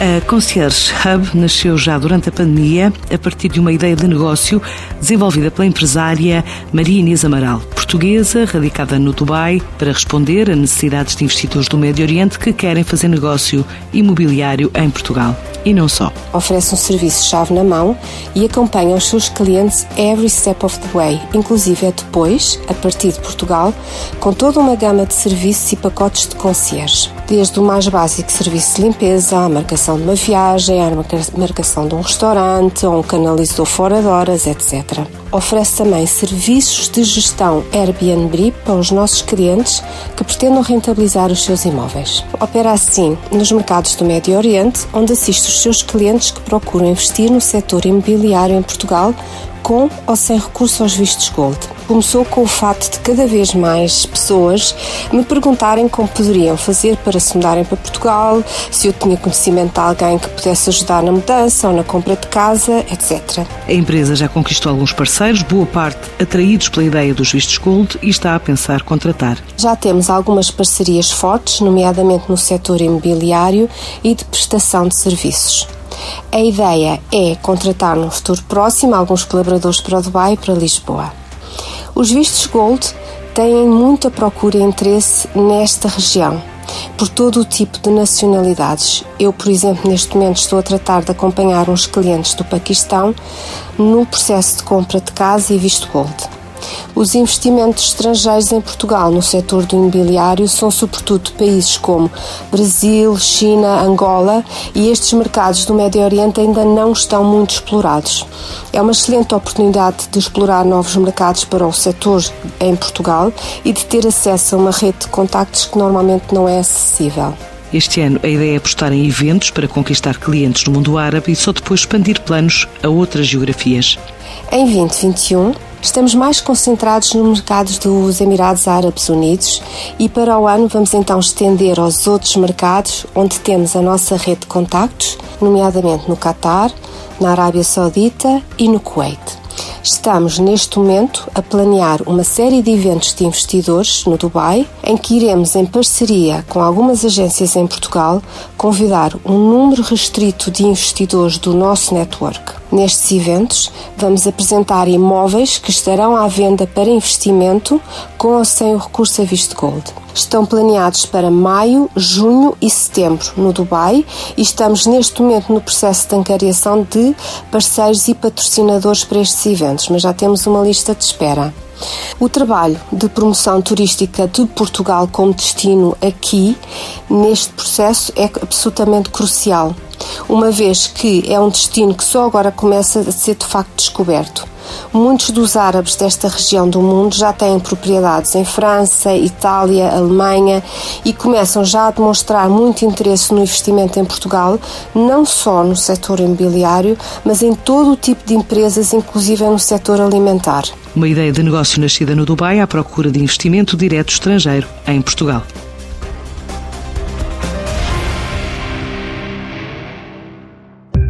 A Concierge Hub nasceu já durante a pandemia a partir de uma ideia de negócio desenvolvida pela empresária Maria Inês Amaral, portuguesa, radicada no Dubai, para responder a necessidades de investidores do Médio Oriente que querem fazer negócio imobiliário em Portugal. E não só. Oferece um serviço chave na mão e acompanha os seus clientes every step of the way, inclusive é depois, a partir de Portugal, com toda uma gama de serviços e pacotes de concierge. Desde o mais básico serviço de limpeza, a marcação de uma viagem, a marcação de um restaurante ou um canalizador fora de horas, etc. Oferece também serviços de gestão Airbnb para os nossos clientes que pretendam rentabilizar os seus imóveis. Opera assim nos mercados do Médio Oriente, onde assiste os seus clientes que procuram investir no setor imobiliário em Portugal com ou sem recurso aos vistos Gold. Começou com o fato de cada vez mais pessoas me perguntarem como poderiam fazer para se mudarem para Portugal, se eu tinha conhecimento de alguém que pudesse ajudar na mudança ou na compra de casa, etc. A empresa já conquistou alguns parceiros, boa parte atraídos pela ideia dos vistos Gold e está a pensar contratar. Já temos algumas parcerias fortes, nomeadamente no setor imobiliário e de prestação de serviços. A ideia é contratar no futuro próximo alguns colaboradores para Dubai e para Lisboa. Os vistos Gold têm muita procura e interesse nesta região, por todo o tipo de nacionalidades. Eu, por exemplo, neste momento estou a tratar de acompanhar uns clientes do Paquistão no processo de compra de casa e visto Gold. Os investimentos estrangeiros em Portugal no setor do imobiliário são sobretudo de países como Brasil, China, Angola e estes mercados do Médio Oriente ainda não estão muito explorados. É uma excelente oportunidade de explorar novos mercados para o setor em Portugal e de ter acesso a uma rede de contactos que normalmente não é acessível. Este ano, a ideia é apostar em eventos para conquistar clientes no mundo árabe e só depois expandir planos a outras geografias. Em 2021, Estamos mais concentrados nos mercados dos Emirados Árabes Unidos e para o ano vamos então estender aos outros mercados onde temos a nossa rede de contactos, nomeadamente no Catar, na Arábia Saudita e no Kuwait. Estamos neste momento a planear uma série de eventos de investidores no Dubai, em que iremos, em parceria com algumas agências em Portugal, convidar um número restrito de investidores do nosso network. Nestes eventos, vamos apresentar imóveis que estarão à venda para investimento com ou sem o recurso a visto gold. Estão planeados para maio, junho e setembro no Dubai e estamos neste momento no processo de angariação de parceiros e patrocinadores para estes eventos, mas já temos uma lista de espera. O trabalho de promoção turística de Portugal como destino aqui, neste processo, é absolutamente crucial uma vez que é um destino que só agora começa a ser de facto descoberto. Muitos dos árabes desta região do mundo já têm propriedades em França, Itália, Alemanha e começam já a demonstrar muito interesse no investimento em Portugal, não só no setor imobiliário, mas em todo o tipo de empresas, inclusive no setor alimentar. Uma ideia de negócio nascida no Dubai à procura de investimento direto estrangeiro em Portugal.